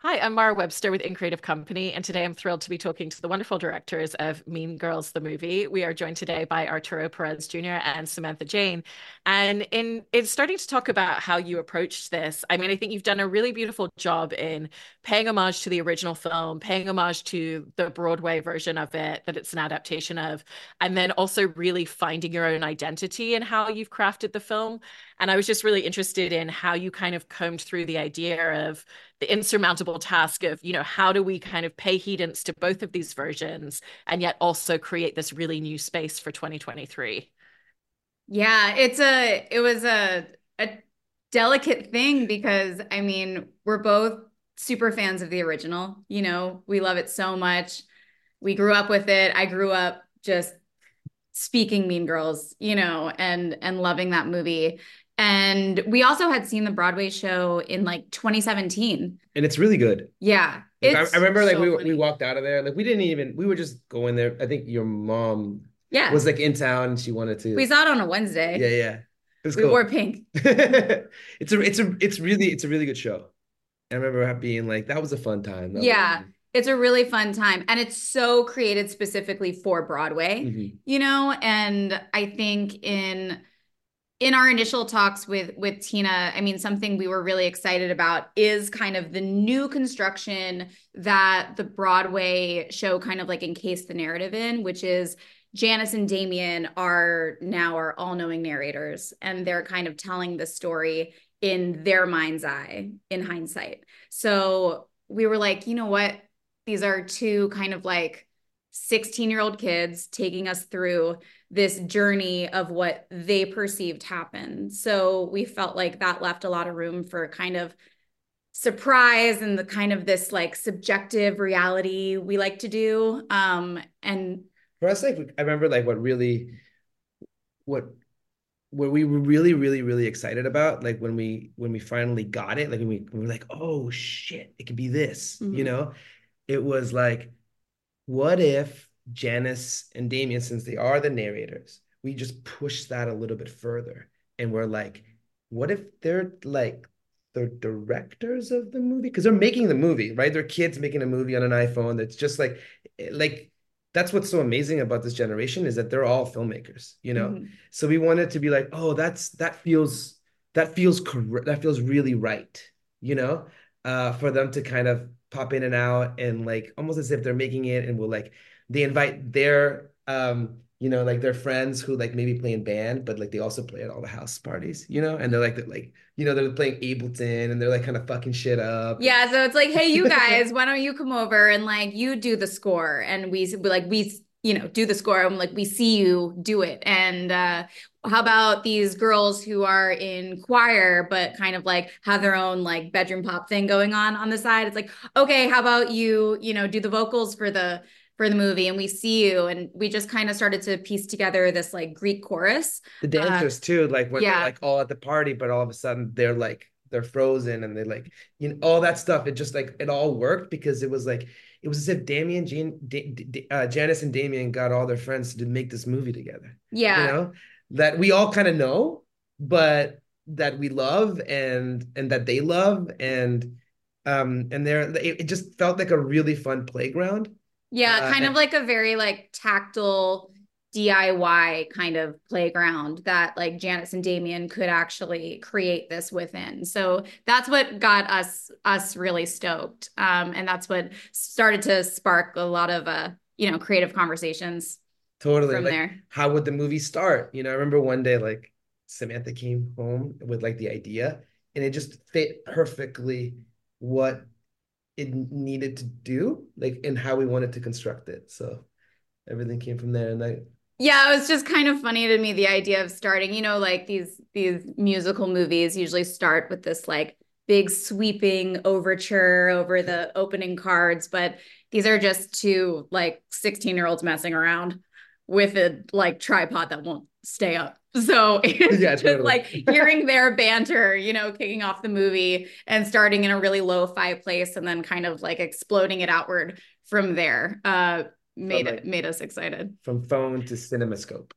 Hi, I'm Mara Webster with In Creative Company, and today I'm thrilled to be talking to the wonderful directors of Mean Girls, the movie. We are joined today by Arturo Perez Jr. and Samantha Jayne. And in in starting to talk about how you approached this, I mean, I think you've done a really beautiful job in paying homage to the original film, paying homage to the Broadway version of it that it's an adaptation of, and then also really finding your own identity in how you've crafted the film. And I was just really interested in how you kind of combed through the idea of the insurmountable task of, you know, how do we kind of pay heedance to both of these versions and yet also create this really new space for 2023? Yeah, it's a it was a a delicate thing because I mean, we're both super fans of the original. You know, we love it so much. We grew up with it. I grew up just speaking Mean Girls, you know, and and loving that movie. And we also had seen the Broadway show in like 2017. And it's really good. Yeah. Like, I, I, remember like so we funny. we walked out of there. Like we didn't even we were just going there. I think your mom yeah was like in town she wanted to. We saw it on a Wednesday. Yeah, yeah. It was we cool. wore pink. it's a it's a it's really it's a really good show. I remember being like, that was a fun time. That yeah. It's a really fun time. And it's so created specifically for Broadway, mm-hmm. you know? And I think in in our initial talks with with Tina, I mean, something we were really excited about is kind of the new construction that the Broadway show kind of like encased the narrative in, which is Janis and Damian are now our all-knowing narrators, and they're kind of telling the story in their mind's eye in hindsight. So we were like, you know what? These are two kind of like 16 year old kids taking us through this journey of what they perceived happened. So we felt like that left a lot of room for kind of surprise and the kind of this like subjective reality we like to do. Um, and for us, like I remember like what really what what we were really, really, really excited about, like when we when we finally got it, like when we, when we were like, oh shit, it could be this, mm-hmm. you know, it was like, what if Janis and Damian, since they are the narrators, we just push that a little bit further, and we're like, what if they're like the directors of the movie because they're making the movie, right? They're kids making a movie on an iPhone. That's just like, like that's what's so amazing about this generation is that they're all filmmakers, you know. Mm-hmm. So we wanted to be like, oh, that's that feels that feels correct. That feels really right, you know, uh, for them to kind of pop in and out and like almost as if they're making it and will like they invite their um you know, like their friends who like maybe play in band, but like they also play at all the house parties, you know, and they're like, they're like, you know, they're playing Ableton and they're like kind of fucking shit up. Yeah. So it's like, hey, you guys, why don't you come over and like you do the score and we like, we, you know, do the score and like we see you do it. And uh, how about these girls who are in choir, but kind of like have their own like bedroom pop thing going on on the side? It's like, okay, how about you, you know, do the vocals for the, for the movie and we see you and we just kind of started to piece together this like greek chorus the dancers uh, too like when yeah. they're like all at the party but all of a sudden they're like they're frozen and they like you know all that stuff it just like it all worked because it was like it was as if Damian, Jean, D- D- uh, Janis, and Damian got all their friends to make this movie together. Yeah, you know that we all kind of know, but that we love and and that they love and um and there it, it just felt like a really fun playground yeah, uh, kind of like a very like tactile DIY kind of playground that like Janis and Damian could actually create this within. So that's what got us us really stoked. Um, and that's what started to spark a lot of uh, you know, creative conversations. Totally. From like, there. How would the movie start? You know, I remember one day like Samantha came home with like the idea and it just fit perfectly what it needed to do, like and how we wanted to construct it. So everything came from there. And I yeah, it was just kind of funny to me the idea of starting, you know, like these these musical movies usually start with this like big sweeping overture over the opening cards, but these are just two like 16 year olds messing around with a like tripod that won't stay up. So it's yeah, just totally. like hearing their banter, you know, kicking off the movie and starting in a really low fi place and then kind of like exploding it outward from there. Uh made it made us excited. From phone to cinemascope.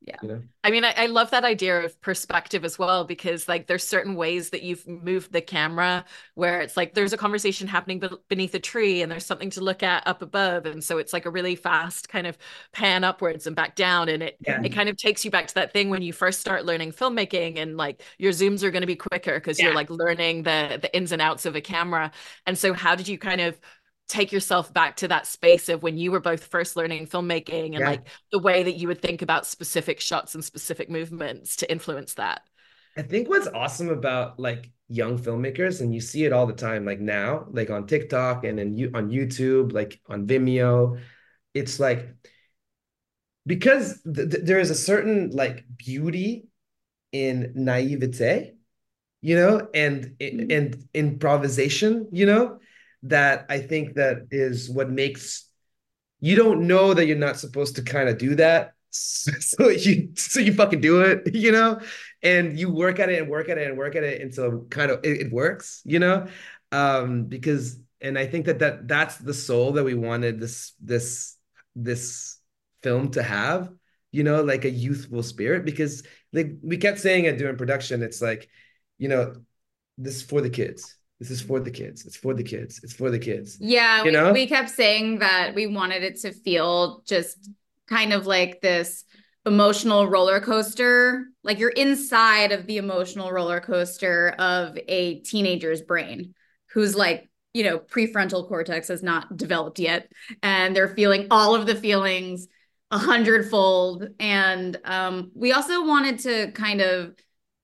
yeah you know I mean, I, I love that idea of perspective as well because like there's certain ways that you've moved the camera where it's like there's a conversation happening be- beneath a tree and there's something to look at up above and so it's like a really fast kind of pan upwards and back down and it Yeah. it kind of takes you back to that thing when you first start learning filmmaking and like your zooms are going to be quicker because you're like learning the the ins and outs of a camera and so how did you kind of take yourself back to that space of when you were both first learning filmmaking and Yeah. like the way that you would think about specific shots and specific movements to influence that. I think what's awesome about like young filmmakers, and you see it all the time, like now, like on TikTok and then you on YouTube, like on Vimeo, it's like because th th- there is a certain like beauty in naivete, you know, and Mhm. and improvisation, you know, that I think that is what makes you don't know that you're not supposed to kind of do that. So you so you fucking do it, you know, and you work at it and work at it and work at it until kind of it, it works, you know, um, because and I think that that that's the soul that we wanted this this this film to have, you know, like a youthful spirit, because like we kept saying it during production, it's like, you know, this is for the kids. This is for the kids. It's for the kids. It's for the kids. Yeah, You we, know? we kept saying that we wanted it to feel just kind of like this emotional roller coaster. Like you're inside of the emotional roller coaster of a teenager's brain who's like, you know, prefrontal cortex has not developed yet. And they're feeling all of the feelings a hundredfold. And um, we also wanted to kind of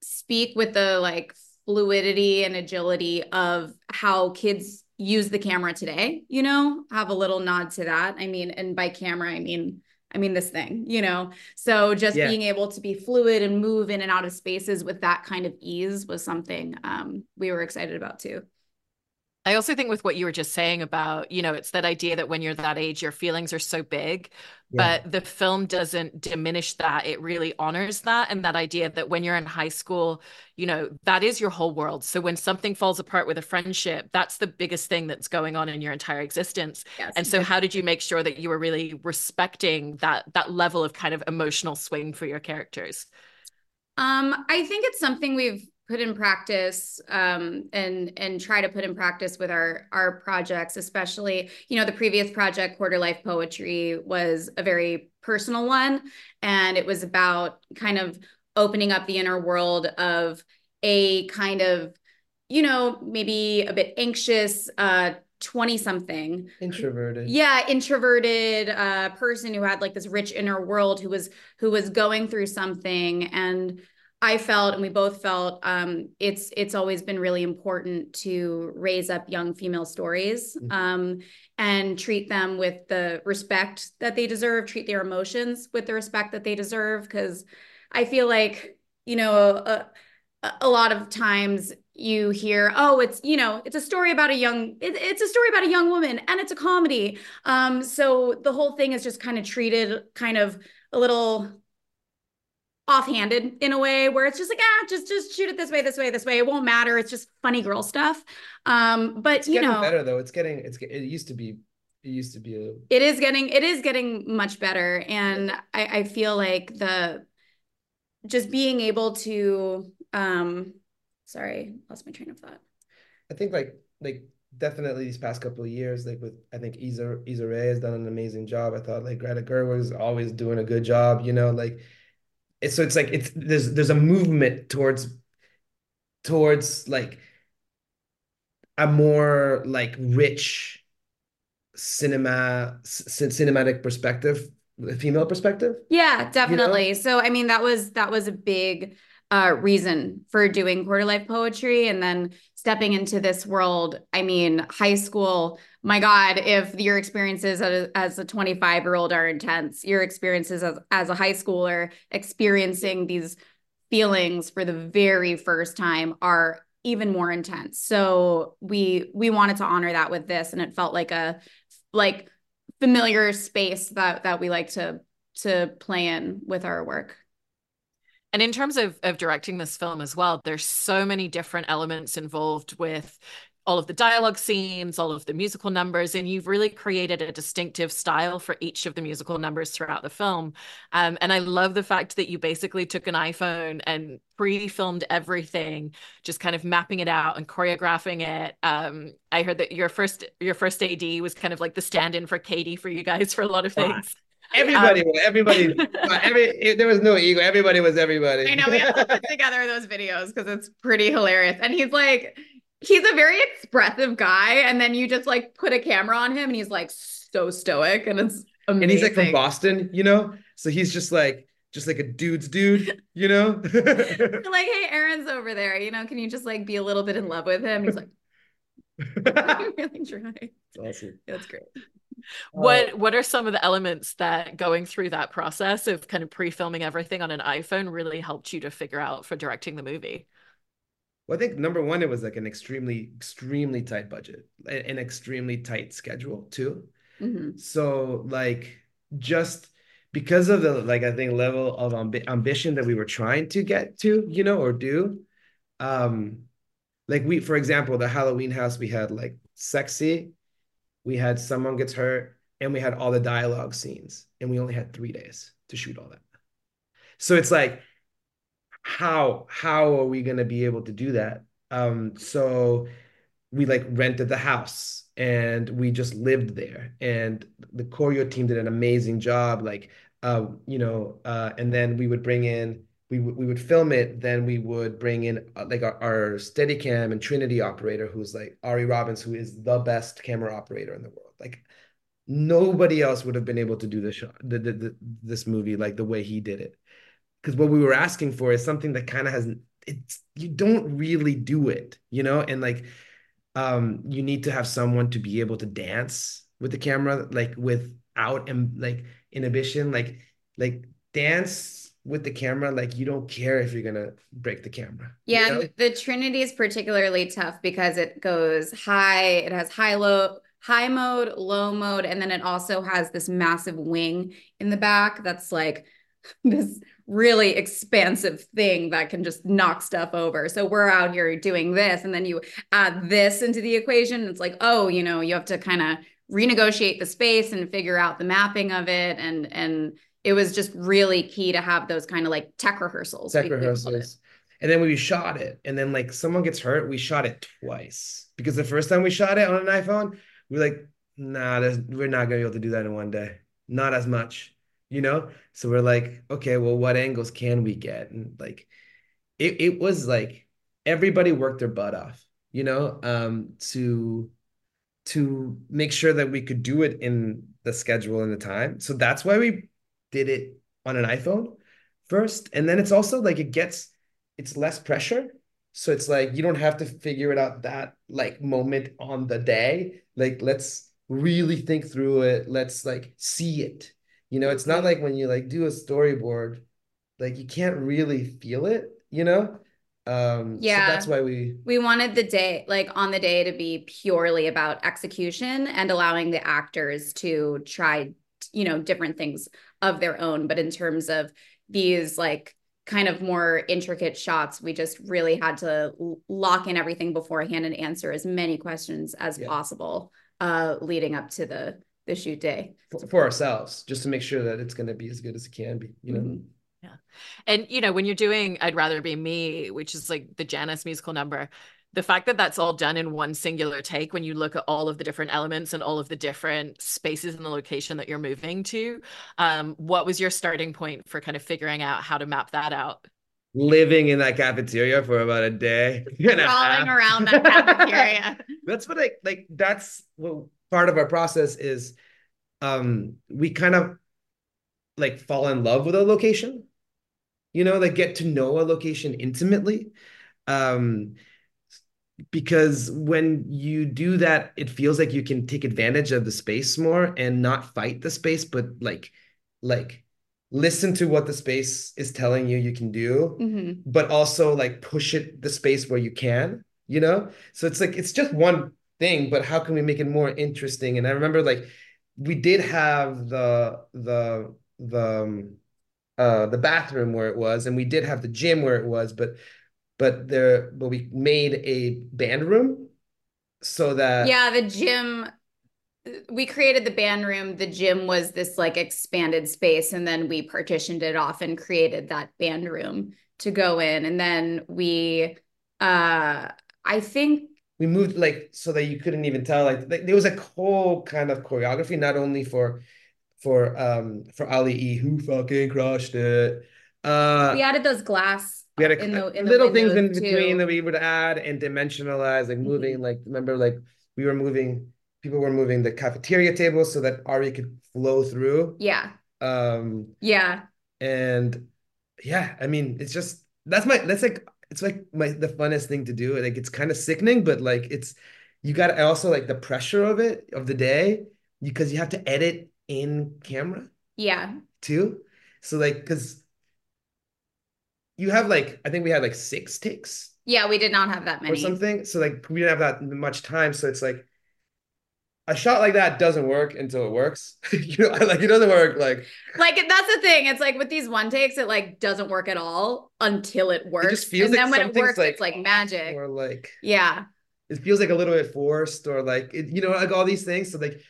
speak with the like fluidity and agility of how kids use the camera today you know have a little nod to that. I mean and by camera i mean i mean this thing you know? So just Yeah. being able to be fluid and move in and out of spaces with that kind of ease was something um, we were excited about too. I also think with what you were just saying about, you know, it's that idea that when you're that age, your feelings are so big, Yeah. but the film doesn't diminish that. It really honors that. And that idea that when you're in high school, you know, that is your whole world. So when something falls apart with a friendship, that's the biggest thing that's going on in your entire existence. yes And so how did you make sure that you were really respecting that that level of kind of emotional swing for your characters? Um, I think it's something we've put in practice um, and and try to put in practice with our our projects, especially you know the previous project, Quarter Life Poetry, was a very personal one, and it was about kind of opening up the inner world of a kind of you know maybe a bit anxious uh 20 something Introverted. yeah introverted uh person who had like this rich inner world who was who was going through something. And i felt and we both felt um it's it's always been really important to raise up young female stories Mhm. um and treat them with the respect that they deserve treat their emotions with the respect that they deserve because i feel like you know a, a lot of times you hear oh it's you know it's a story about a young it, it's a story about a young woman and it's a comedy um so the whole thing is just kind of treated kind of a little offhanded in a way where it's just like ah just just shoot it this way this way this way. It won't matter. It's just funny girl stuff. Um but It's you getting know. better though. It's getting it's it used to be it used to be a it is getting it is getting much better. And I, I feel like the just being able to um sorry lost my train of thought. I think like like definitely these past couple of years, like with I think Issa Issa Rae has done an amazing job. I thought like Greta Gerwig was always doing a good job, you know, like it's so it's like it's there's there's a movement towards towards like a more like rich cinema c- cinematic perspective, female perspective. Yeah, definitely. So I mean that was that was a big uh reason for doing quarter life poetry and then stepping into this world. I mean, high school, my God, if your experiences as a, as a 25 year old are intense, your experiences as, as a high schooler experiencing these feelings for the very first time are even more intense. So we we wanted to honor that with this and it felt like a like familiar space that that we like to to play in with our work. And in terms of of directing this film as well, there's so many different elements involved with all of the dialogue scenes, all of the musical numbers, and you've really created a distinctive style for each of the musical numbers throughout the film. Um, and I love the fact that you basically took an iPhone and pre-filmed everything, just kind of mapping it out and choreographing it. Um, I heard that your first your first AD was kind of like the stand-in for Cady for you guys for a lot of things. Everybody, um, everybody, every there was no ego. Everybody was everybody. I know we have to put together those videos because it's pretty hilarious. And he's like, he's a very expressive guy, and then you just like put a camera on him, and he's like so stoic, and it's amazing. And he's like from Boston, you know, so he's just like just like a dude's dude, you know. like, hey, Aaron's over there. You know, can you just like be a little bit in love with him? He's like, I'm really trying. That's awesome. That's great. What uh, What are some of the elements that going through that process of kind of pre-filming everything on an iPhone really helped you to figure out for directing the movie? Well, I think number one, it was like an extremely, extremely tight budget, an extremely tight schedule too. Mm-hmm. So like just because of the like I think level of amb- ambition that we were trying to get to, you know, or do, um, like we, for example, the Halloween house we had like sexy, we had someone gets hurt, and we had all the dialogue scenes, and we only had three days to shoot all that. So it's like how how are we going to be able to do that um so we like rented the house and we just lived there and the choreo team did an amazing job like uh you know uh and then we would bring in we, we would film it then we would bring in uh, like our, our steadicam and trinity operator who's like ari robbins who is the best camera operator in the world. Like nobody else would have been able to do this shot the, the, the, this movie like the way he did it. Because what we were asking for is something that kind of has it's you don't really do it you know? And like um you need to have someone to be able to dance with the camera like without and like inhibition. Like like dance with the camera like you don't care if you're gonna break the camera yeah you know? the trinity is particularly tough because it goes high it has high low high mode low mode and then it also has this massive wing in the back that's like this really expansive thing that can just knock stuff over. So we're out here doing this, and then you add this into the equation. It's like, oh, you know, you have to kind of renegotiate the space and figure out the mapping of it. And and it was just really key to have those kind of like tech rehearsals. Tech rehearsals. And then we shot it, and then like someone gets hurt, we shot it twice because the first time we shot it on an iPhone, we are like, nah, we're not gonna be able to do that in one day. Not as much you know? So we're like, okay, well, what angles can we get? And like, it, it was like everybody worked their butt off, you know, um, to to make sure that we could do it in the schedule and the time. So that's why we did it on an iPhone first. And then it's also like it gets it's less pressure. So it's like you don't have to figure it out that like moment on the day. Like let's really think through it. Let's like see it you know, it's not like when you like do a storyboard, like you can't really feel it, you know? Um yeah so that's why we we wanted the day like on the day to be purely about execution and allowing the actors to try you know different things of their own but in terms of these like kind of more intricate shots we just really had to lock in everything beforehand and answer as many questions as yeah. possible uh leading up to the the shoot day for, for ourselves, just to make sure that it's going to be as good as it can be. You know. Mm-hmm. Yeah. And, you know, when you're doing I'd Rather Be Me, which is like the Janis musical number, the fact that that's all done in one singular take when you look at all of the different elements and all of the different spaces in the location that you're moving to um, what was your starting point for kind of figuring out how to map that out? Living in that cafeteria for about a day crawling around that cafeteria. That's what i like that's what part of our process is um we kind of like fall in love with a location. You know like get to know a location intimately. Um because when you do that it feels like you can take advantage of the space more and not fight the space but like like listen to what the space is telling you you can do mm-hmm. but also like push it the space where you can you know so it's like it's just one thing, but how can we make it more interesting? And I remember like we did have the the the um, uh the bathroom where it was, and we did have the gym where it was, but but there but we made a band room so that yeah the gym we created the band room. The gym was this like expanded space and then we partitioned it off and created that band room to go in. And then we uh i think we moved like so that you couldn't even tell like, like there was a whole kind of choreography not only for for um for Ali E who fucking crushed it. Uh we added those glass we had a, in the, in little things in between too. that we would add and dimensionalize like moving mm-hmm. like remember like we were moving people were moving the cafeteria tables so that Ari could flow through yeah um yeah and yeah i mean it's just that's my that's like it's like my the funnest thing to do. Like it's kind of sickening, but like it's you got to also like the pressure of it of the day because you have to edit in camera. Yeah. Too. So like because you have like I think we had like six takes. Yeah, we did not have that many. Or something. So like we didn't have that much time. So it's like a shot like that doesn't work until it works. you know, like it doesn't work like like that's the thing. It's like with these one takes, it like doesn't work at all until it works. It just feels and like then when it works, like, it's like magic. Or like yeah, it feels like a little bit forced, or like it, you know, like all these things. So like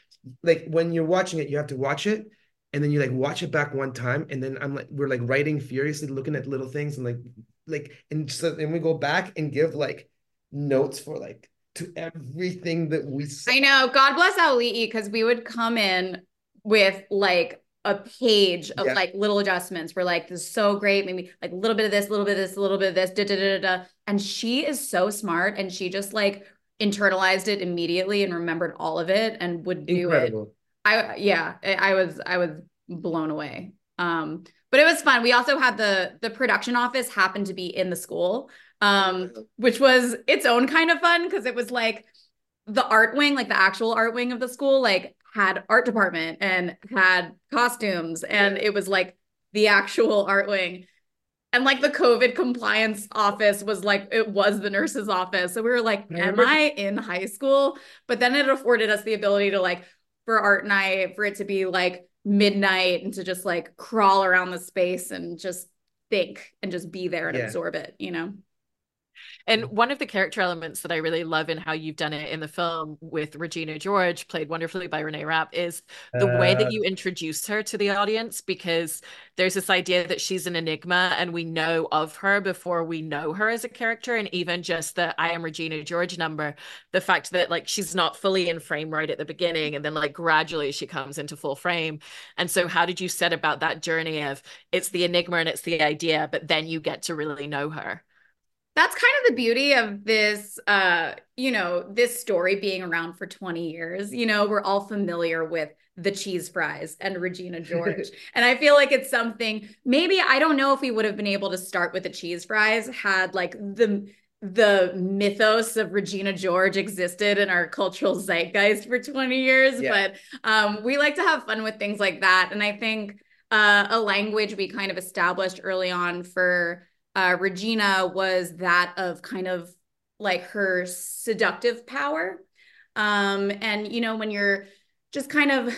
like when you're watching it, you have to watch it, and then you like watch it back one time, and then I'm like we're like writing furiously, looking at little things, and like like and so then we go back and give like notes for like to everything that we saw. I know. God bless Auli'i because we would come in with like a page of yeah. like little adjustments. We're like, this is so great. Maybe like a little bit of this, a little bit of this, a little bit of this, da da da da. And she is so smart and she just like internalized it immediately and remembered all of it and would do Incredible. it. I yeah, I was I was blown away. Um, but it was fun. We also had the the production office happened to be in the school um, which was its own kind of fun because it was like the art wing, like the actual art wing of the school, like had art department and had costumes, and it was like the actual art wing. And like the COVID compliance office was like it was the nurse's office. So we were like, am I in high school? But then it afforded us the ability to like for art night, for it to be like midnight and to just like crawl around the space and just think and just be there and yeah. absorb it, you know? And one of the character elements that I really love in how you've done it in the film with Regina George, played wonderfully by Renee Rapp, is the uh, way that uh. you introduce her to the audience because there's this idea that she's an enigma and we know of her before we know her as a character. And even just the I am Regina George number, the fact that like she's not fully in frame right at the beginning and then like gradually she comes into full frame. And so, how did you set about that journey of it's the enigma and it's the idea, but then you get to really know her? That's kind of the beauty of this uh you know this story being around for 20 years you know we're all familiar with the cheese fries and Regina George. and I feel like it's something maybe I don't know if we would have been able to start with the cheese fries had like the the mythos of Regina George existed in our cultural zeitgeist for 20 years yeah. but um we like to have fun with things like that and I think uh a language we kind of established early on for uh, Regina was that of kind of like her seductive power. Um, and, you know, when you're just kind of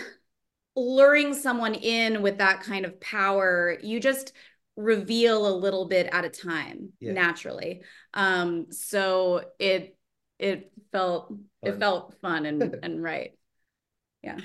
luring someone in with that kind of power, you just reveal a little bit at a time yeah. naturally. Um, so it, it felt, fun. it felt fun and, and right. Yeah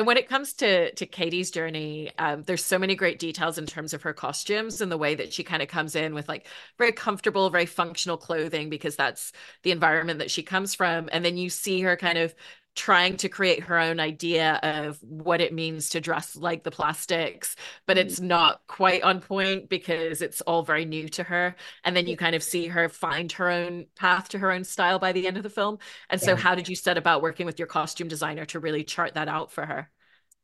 and when it comes to to Cady's journey, um, there's so many great details in terms of her costumes and the way that she kind of comes in with like very comfortable, very functional clothing because that's the environment that she comes from. And then you see her kind of trying to create her own idea of what it means to dress like the plastics, but it's mm. not quite on point because it's all very new to her. And then you kind of see her find her own path to her own style by the end of the film. And so, yeah. how did you set about working with your costume designer to really chart that out for her?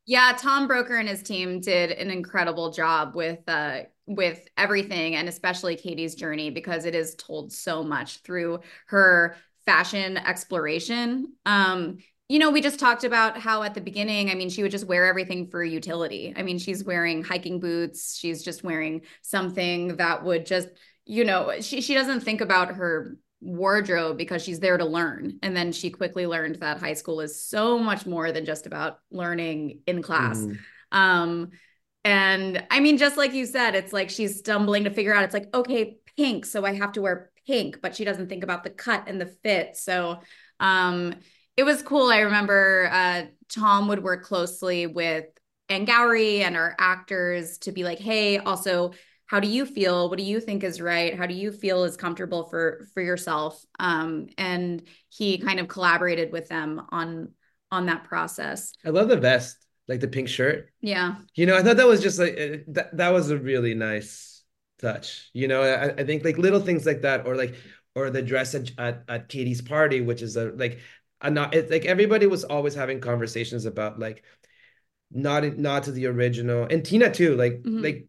Yeah, Tom Broecker and his team did an incredible job with uh with everything and especially Cady's journey because it is told so much through her fashion exploration. Um you know, we just talked about how at the beginning, I mean, she would just wear everything for utility. I mean, she's wearing hiking boots, she's just wearing something that would just, you know, she she doesn't think about her wardrobe because she's there to learn. And then she quickly learned that high school is so much more than just about learning in class. Mm. Um and I mean, just like you said, it's like she's stumbling to figure out it's like, okay, pink, so I have to wear pink, but she doesn't think about the cut and the fit. So Um, it was cool. I remember uh, Tom would work closely with Angourie and our actors to be like, hey, also, how do you feel? What do you think is right? How do you feel is comfortable for for yourself? Um, and he kind of collaborated with them on on that process. I love the vest, like the pink shirt. Yeah. You know, I thought that was just like uh, that. That was a really nice touch. You know, I, I think like little things like that, or like or the dress at, at, at Cady's party, which is a like not it's like everybody was always having conversations about like not not to the original and Tina too like mm-hmm. like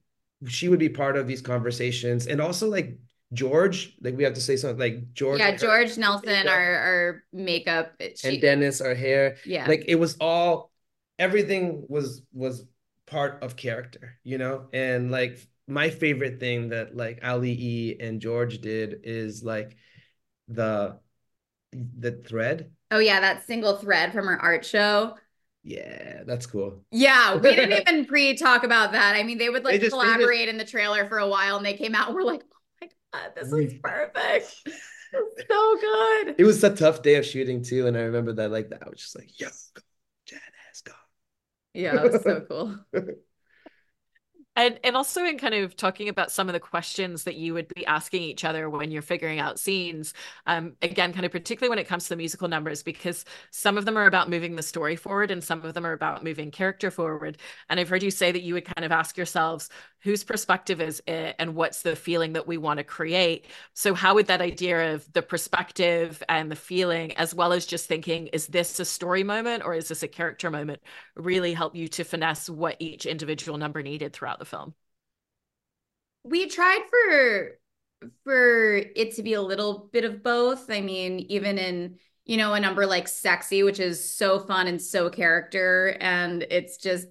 she would be part of these conversations and also like George like we have to say something like George yeah George her, Nelson makeup, our our makeup she, and Dennis our hair yeah like it was all everything was was part of character you know and like my favorite thing that like Ali E and George did is like the the thread. Oh yeah, that single thread from her art show. Yeah, that's cool. Yeah, we didn't even pre-talk about that. I mean, they would like they just, collaborate just... in the trailer for a while and they came out and we're like, oh my god, this is perfect. so good. It was a tough day of shooting too. And I remember that like that. I was just like, yes, Jen has gone. Yeah, it was so cool. And and also in kind of talking about some of the questions that you would be asking each other when you're figuring out scenes. Um, again, kind of particularly when it comes to the musical numbers, because some of them are about moving the story forward and some of them are about moving character forward. And I've heard you say that you would kind of ask yourselves, whose perspective is it and what's the feeling that we want to create? So how would that idea of the perspective and the feeling, as well as just thinking, is this a story moment or is this a character moment, really help you to finesse what each individual number needed throughout the film? We tried for for it to be a little bit of both. I mean, even in you know a number like sexy which is so fun and so character and it's just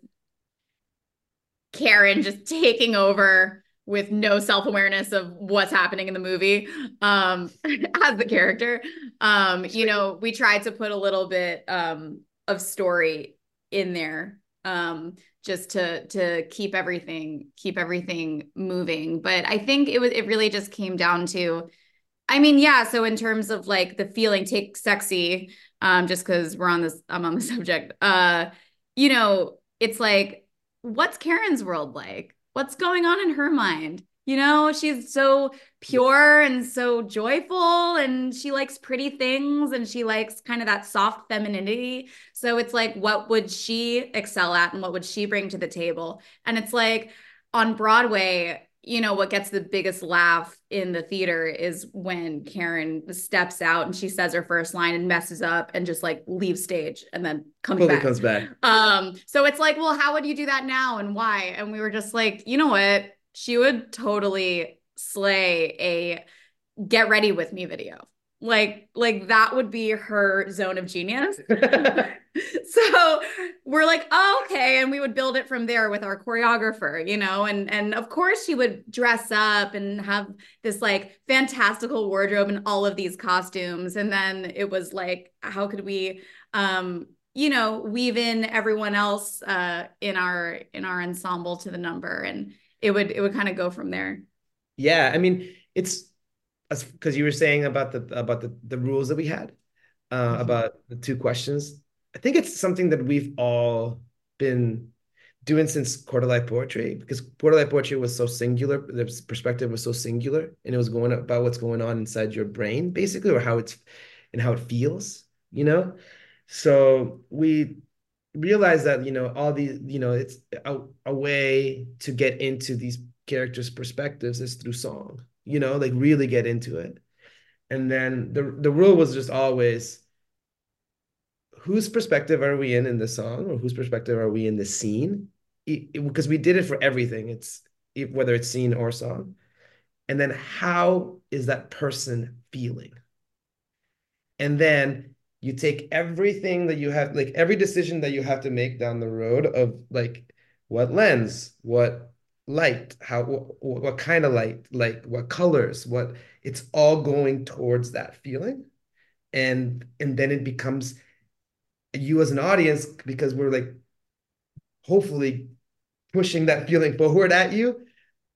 Karen just taking over with no self-awareness of what's happening in the movie um as the character um you know we tried to put a little bit um of story in there um just to to keep everything keep everything moving. But i think it was it really just came down to i mean yeah so in terms of like the feeling take sexy um just because we're on this i'm on the subject uh you know it's like what's karen's world like? What's going on in her mind? You know, she's so pure and so joyful and she likes pretty things and she likes kind of that soft femininity. So it's like, what would she excel at and what would she bring to the table? And it's like on Broadway, you know, what gets the biggest laugh in the theater is when Karen steps out and she says her first line and messes up and just like leaves stage and then comes totally back. comes back. Um, so it's like, well, how would you do that now and why? And we were just like, you know what? she would totally slay a get ready with me video. Like, like that would be her zone of genius. so we're like, oh, okay. And we would build it from there with our choreographer, you know, and and of course she would dress up and have this like fantastical wardrobe and all of these costumes. And then it was like, how could we um you know weave in everyone else uh in our in our ensemble to the number and it would it would kind of go from there yeah i mean it's because you were saying about the about the, the rules that we had uh, mm-hmm. about the two questions i think it's something that we've all been doing since quarter life poetry because quarter life poetry was so singular the perspective was so singular and it was going about what's going on inside your brain basically or how it's and how it feels you know so we realize that you know all these you know it's a, a way to get into these characters perspectives is through song you know like really get into it. And then the the rule was just always whose perspective are we in in the song or whose perspective are we in the scene? Because we did it for everything. It's whether it's scene or song. And then how is that person feeling? And then you take everything that you have like every decision that you have to make down the road of like what lens what light how what, what kind of light like what colors what it's all going towards that feeling and and then it becomes you as an audience because we're like hopefully pushing that feeling forward at you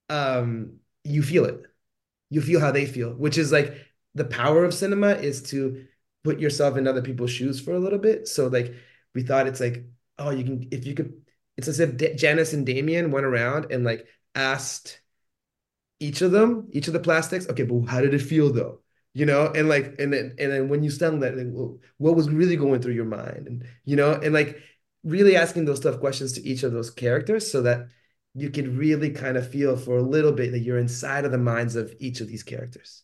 um you feel it you feel how they feel which is like the power of cinema is to put yourself in other people's shoes for a little bit. So like we thought it's like, oh, you can if you could it's as if D Janis and Damian went around and like asked each of them, each of the plastics, okay, but how did it feel though? You know, and like, and then and then when you stand that, like, what was really going through your mind, and you know, and like really asking those tough questions to each of those characters, so that you could really kind of feel for a little bit that you're inside of the minds of each of these characters.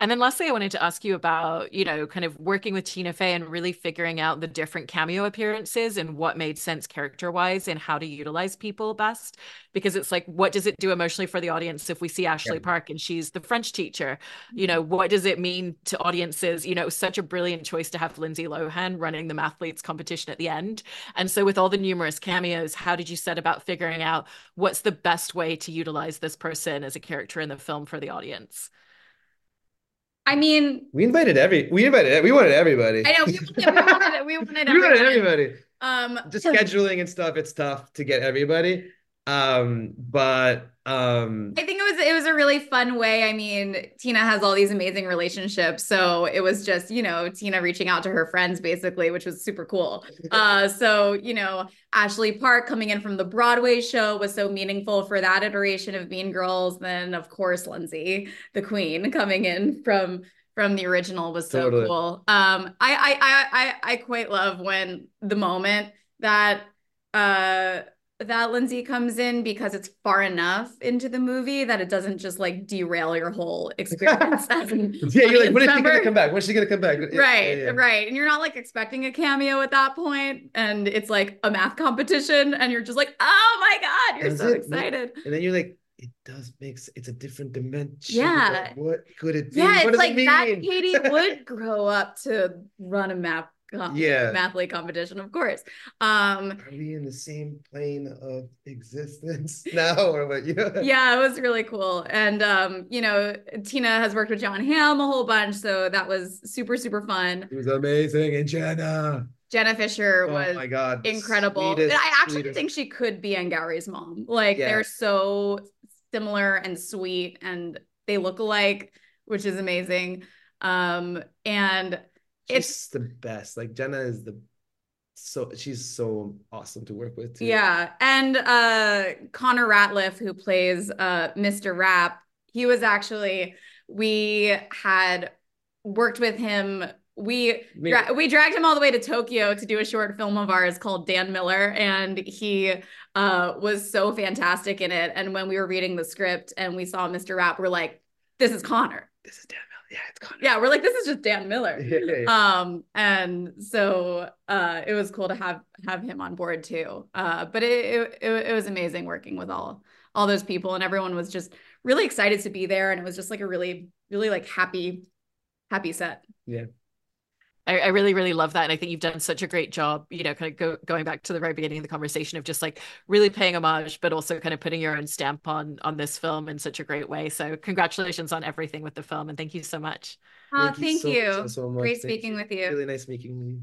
And then lastly, I wanted to ask you about, you know, kind of working with Tina Fey and really figuring out the different cameo appearances and what made sense character wise and how to utilize people best. Because it's like, what does it do emotionally for the audience if we see Ashley yeah. Park and she's the French teacher? You mm-hmm. know, what does it mean to audiences? You know, such a brilliant choice to have Lindsay Lohan running the Mathletes competition at the end. And so, with all the numerous cameos, how did you set about figuring out what's the best way to utilize this person as a character in the film for the audience? I mean, we invited every, we invited, we wanted everybody. I know we wanted, we wanted, we wanted everybody. we wanted everybody. Um, just scheduling and stuff, it's tough to get everybody. Um, but um, I think it was it was a really fun way. I mean, Tina has all these amazing relationships, so it was just you know Tina reaching out to her friends basically, which was super cool. Uh, so you know Ashley Park coming in from the Broadway show was so meaningful for that iteration of Mean Girls. Then of course Lindsay, the Queen, coming in from from the original was so totally. cool. Um, I, I I I I quite love when the moment that uh that Lindsay comes in because it's far enough into the movie that it doesn't just like derail your whole experience yeah you're like when is she gonna come back when's she gonna come back right yeah, yeah. right and you're not like expecting a cameo at that point and it's like a math competition and you're just like oh my god you're so it. excited and then you're like it does make it's a different dimension. Yeah. what could it be? Yeah, what it's like that Cady would grow up to run a math yeah mathlete competition of course um are we in the same plane of existence now or what yeah yeah it was really cool and um you know tina has worked with Jon Hamm a whole bunch so that was super super fun it was amazing and jenna Jenna Fischer oh was my God. incredible. Sweetest, I actually sweetest. think she could be Angourie's mom. Like yeah. they're so similar and sweet and they look alike, which is amazing. Um, and it's the best. Like Jenna is the so she's so awesome to work with too. Yeah. And uh Connor Ratliff, who plays uh Mr. Rapp, he was actually we had worked with him we dra- we dragged him all the way to Tokyo to do a short film of ours called Dan Miller and he uh was so fantastic in it and when we were reading the script and we saw Mr. Rapp we're like this is Connor this is Dan yeah, it's Connor. Yeah, we're like, this is just Dan Miller. Yeah, yeah, yeah. Um, and so uh, it was cool to have have him on board too. Uh, but it, it it was amazing working with all all those people, and everyone was just really excited to be there, and it was just like a really really like happy happy set. Yeah. I, I, really, really love that. And I think you've done such a great job, you know, kind of go, going back to the very beginning of the conversation of just like really paying homage, but also kind of putting your own stamp on on this film in such a great way. So congratulations on everything with the film. And thank you so much. Oh, thank, ah, thank you. So, so, so much. Great speaking with you. Really nice meeting you.